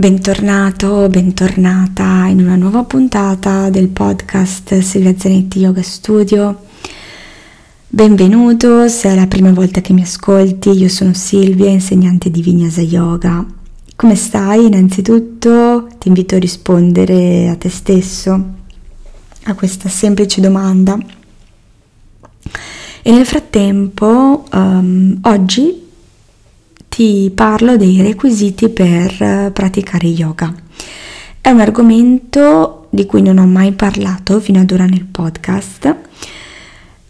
Bentornato, bentornata in una nuova puntata del podcast Silvia Zanetti Yoga Studio. Benvenuto, se è la prima volta che mi ascolti, io sono Silvia, insegnante di Vinyasa Yoga. Come stai? Innanzitutto ti invito a rispondere a te stesso a questa semplice domanda. E nel frattempo, um, oggi ti parlo dei requisiti per eh, praticare yoga. È un argomento di cui non ho mai parlato fino ad ora nel podcast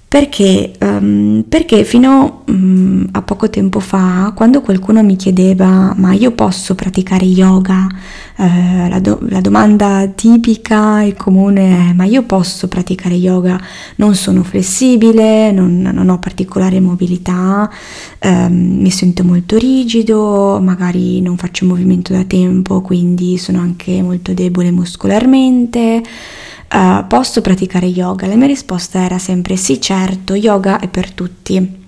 perché, um, perché fino um, a poco tempo fa, quando qualcuno mi chiedeva ma io posso praticare yoga, eh, la, do- la, domanda tipica e comune è ma io posso praticare yoga, non sono flessibile, non, non ho particolare mobilità, ehm, mi sento molto rigido, magari non faccio movimento da tempo, quindi sono anche molto debole muscolarmente uh, posso praticare yoga? La mia risposta era sempre sì, certo, yoga è per tutti.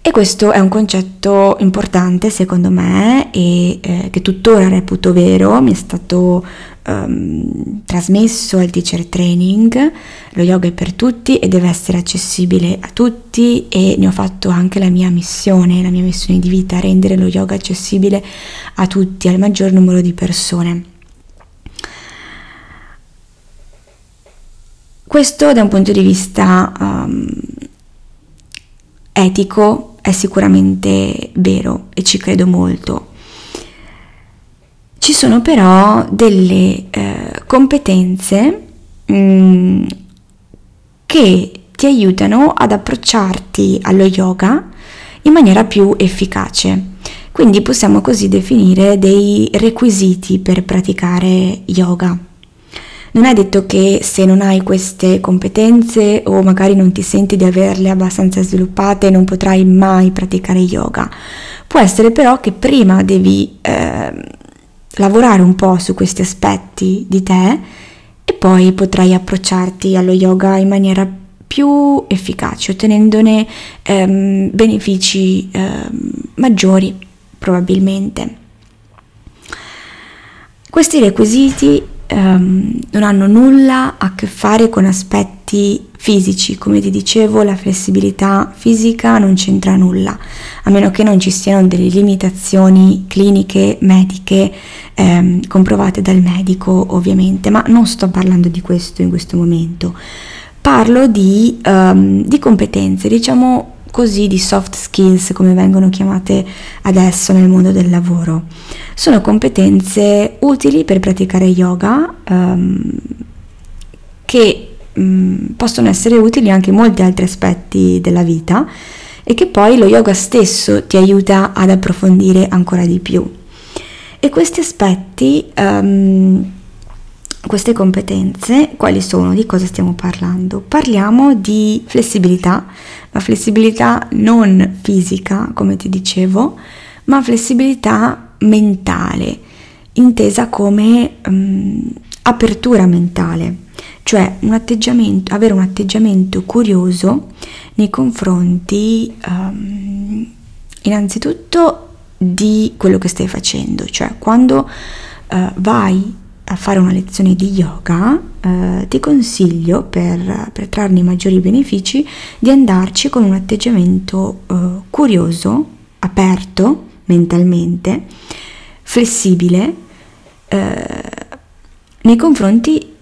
E questo è un concetto importante secondo me e eh, che tuttora reputo vero, mi è stato um, trasmesso al teacher training, lo yoga è per tutti e deve essere accessibile a tutti e ne ho fatto anche la mia missione, la mia missione di vita, rendere lo yoga accessibile a tutti, al maggior numero di persone. Questo da un punto di vista um, etico è sicuramente vero e ci credo molto. Ci sono però delle eh, competenze mh, mm, che ti aiutano ad approcciarti allo yoga in maniera più efficace. Quindi possiamo così definire dei requisiti per praticare yoga. Non è detto che se non hai queste competenze o magari non ti senti di averle abbastanza sviluppate non potrai mai praticare yoga. Può essere però che prima devi eh, lavorare un po' su questi aspetti di te e poi potrai approcciarti allo yoga in maniera più efficace, ottenendone ehm, benefici ehm, maggiori probabilmente. Questi requisiti um, non hanno nulla a che fare con aspetti fisici, come ti dicevo la flessibilità fisica non c'entra nulla, a meno che non ci siano delle limitazioni cliniche, mediche, ehm, comprovate dal medico ovviamente, ma non sto parlando di questo in questo momento, parlo di, um, di competenze, diciamo così di soft skills come vengono chiamate adesso nel mondo del lavoro. Sono competenze utili per praticare yoga um, che um, possono essere utili anche in molti altri aspetti della vita e che poi lo yoga stesso ti aiuta ad approfondire ancora di più. E questi aspetti um, queste competenze, quali sono? Di cosa stiamo parlando? Parliamo di flessibilità, ma flessibilità non fisica, come ti dicevo, ma flessibilità mentale, intesa come um, apertura mentale, cioè un atteggiamento, avere un atteggiamento curioso nei confronti um, innanzitutto di quello che stai facendo, cioè quando uh, vai a fare una lezione di yoga, eh, ti consiglio per, per, trarne i maggiori benefici di andarci con un atteggiamento eh, curioso, aperto mentalmente, flessibile eh, nei confronti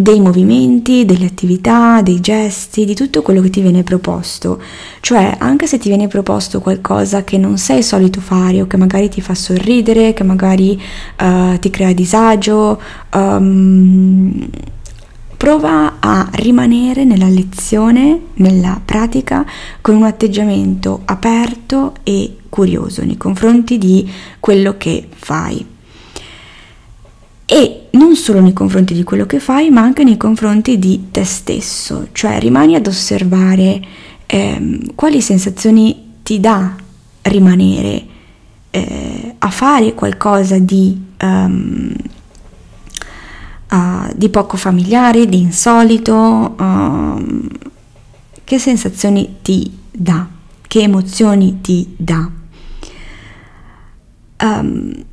dei movimenti, delle attività, dei gesti, di tutto quello che ti viene proposto. Cioè, anche se ti viene proposto qualcosa che non sei solito fare o che magari ti fa sorridere, che magari uh, ti crea disagio, um, prova a rimanere nella lezione, nella pratica, con un atteggiamento aperto e curioso nei confronti di quello che fai e non solo nei confronti di quello che fai, ma anche nei confronti di te stesso, cioè rimani ad osservare ehm, quali sensazioni ti dà rimanere eh, a fare qualcosa di, um, uh, di, poco familiare, di insolito, um, che sensazioni ti dà, che emozioni ti dà. Um,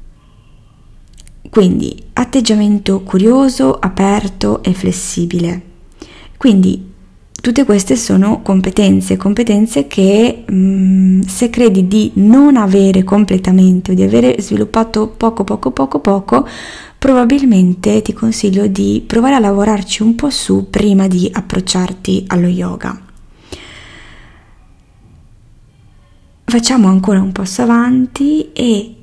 Quindi atteggiamento curioso, aperto e flessibile. Quindi tutte queste sono competenze, competenze che mh, mm, se credi di non avere completamente o di avere sviluppato poco poco poco poco, probabilmente ti consiglio di provare a lavorarci un po' su prima di approcciarti allo yoga. Facciamo ancora un passo avanti e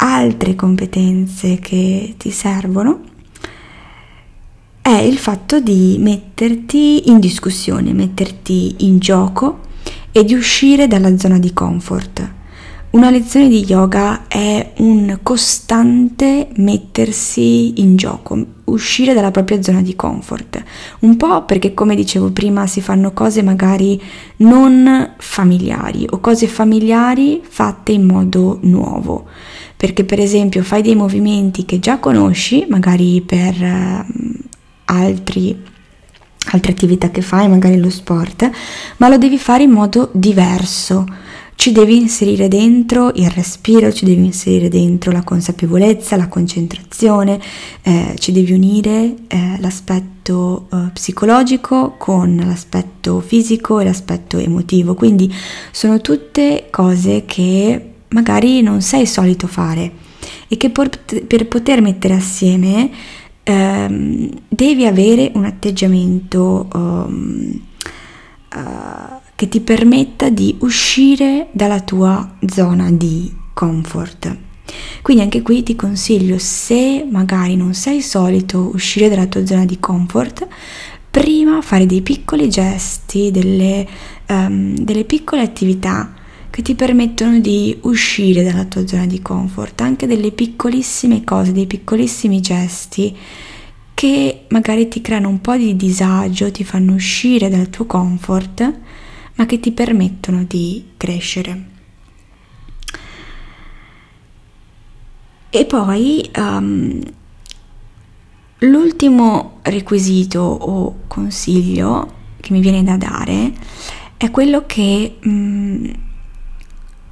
altre competenze che ti servono è il fatto di metterti in discussione, metterti in gioco e di uscire dalla zona di comfort. Una lezione di yoga è un costante mettersi in gioco, uscire dalla propria zona di comfort. Un po' perché, come dicevo prima, si fanno cose magari non familiari o cose familiari fatte in modo nuovo perché per esempio fai dei movimenti che già conosci, magari per uh, altri, altre attività che fai, magari lo sport, ma lo devi fare in modo diverso. Ci devi inserire dentro il respiro, ci devi inserire dentro la consapevolezza, la concentrazione, eh, ci devi unire eh, l'aspetto eh, psicologico con l'aspetto fisico e l'aspetto emotivo. Quindi sono tutte cose che magari non sei solito fare e che per, poter mettere assieme ehm, devi avere un atteggiamento um, uh, che ti permetta di uscire dalla tua zona di comfort. Quindi anche qui ti consiglio, se magari non sei solito uscire dalla tua zona di comfort, prima fare dei piccoli gesti, delle, um, delle piccole attività che ti permettono di uscire dalla tua zona di comfort, anche delle piccolissime cose, dei piccolissimi gesti che magari ti creano un po' di disagio, ti fanno uscire dal tuo comfort, ma che ti permettono di crescere. E poi um, l'ultimo requisito o consiglio che mi viene da dare è quello che um,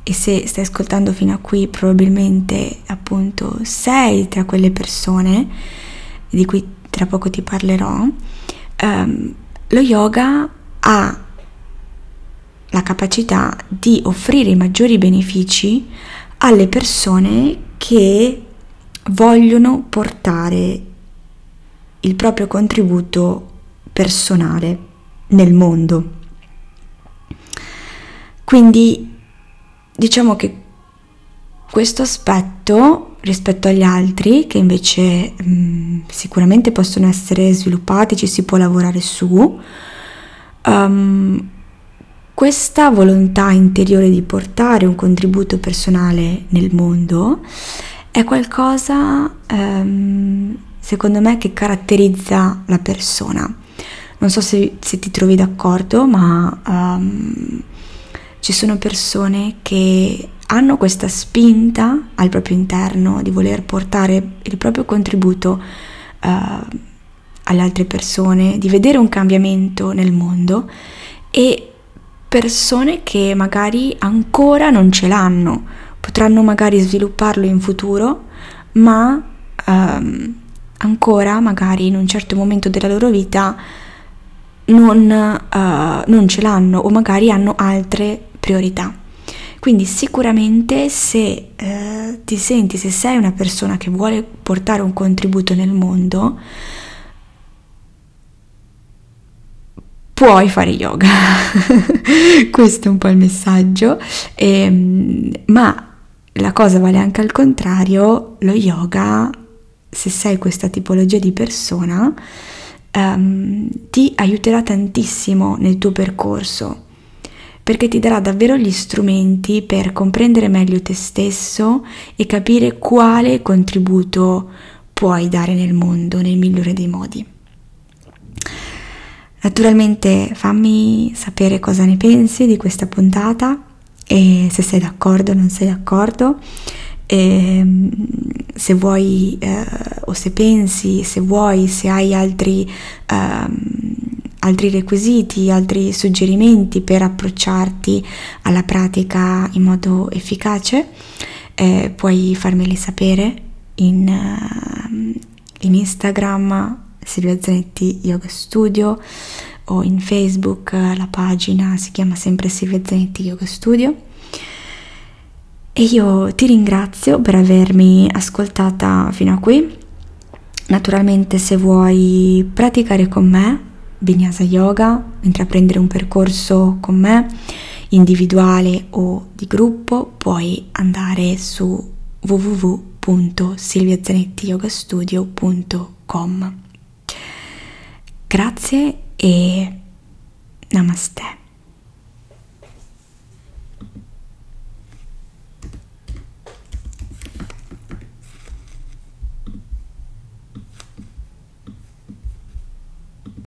e se stai ascoltando fino a qui probabilmente appunto sei tra quelle persone di cui tra poco ti parlerò, um, lo yoga ha la capacità di offrire i maggiori benefici alle persone che vogliono portare il proprio contributo personale nel mondo. Quindi diciamo che questo aspetto rispetto agli altri, che invece mh, mm, sicuramente possono essere sviluppati, ci si può lavorare su, um, questa volontà interiore di portare un contributo personale nel mondo è qualcosa, um, secondo me, che caratterizza la persona. Non so se, se ti trovi d'accordo, ma um, ci sono persone che hanno questa spinta al proprio interno di voler portare il proprio contributo uh, alle altre persone, di vedere un cambiamento nel mondo e persone che magari ancora non ce l'hanno, potranno magari svilupparlo in futuro, ma um, ancora magari in un certo momento della loro vita non, uh, non ce l'hanno o magari hanno altre priorità. Quindi sicuramente se eh, ti senti, se sei una persona che vuole portare un contributo nel mondo, puoi fare yoga. Questo è un po' il messaggio. E, ehm, ma la cosa vale anche al contrario, lo yoga, se sei questa tipologia di persona, um, ti aiuterà tantissimo nel tuo percorso perché ti darà davvero gli strumenti per comprendere meglio te stesso e capire quale contributo puoi dare nel mondo nel migliore dei modi. Naturalmente fammi sapere cosa ne pensi di questa puntata e se sei d'accordo o non sei d'accordo. E, ehm, se vuoi eh, o se pensi, se vuoi, se hai altri eh, altri requisiti, altri suggerimenti per approcciarti alla pratica in modo efficace, eh, puoi farmeli sapere in, uh, in Instagram Silvia Zanetti Yoga Studio o in Facebook la pagina si chiama sempre Silvia Zanetti Yoga Studio. E io ti ringrazio per avermi ascoltata fino a qui. Naturalmente se vuoi praticare con me Vinyasa Yoga, intraprendere un percorso con me, individuale o di gruppo, puoi andare su www.silviazanettiyogastudio.com. Grazie e namaste.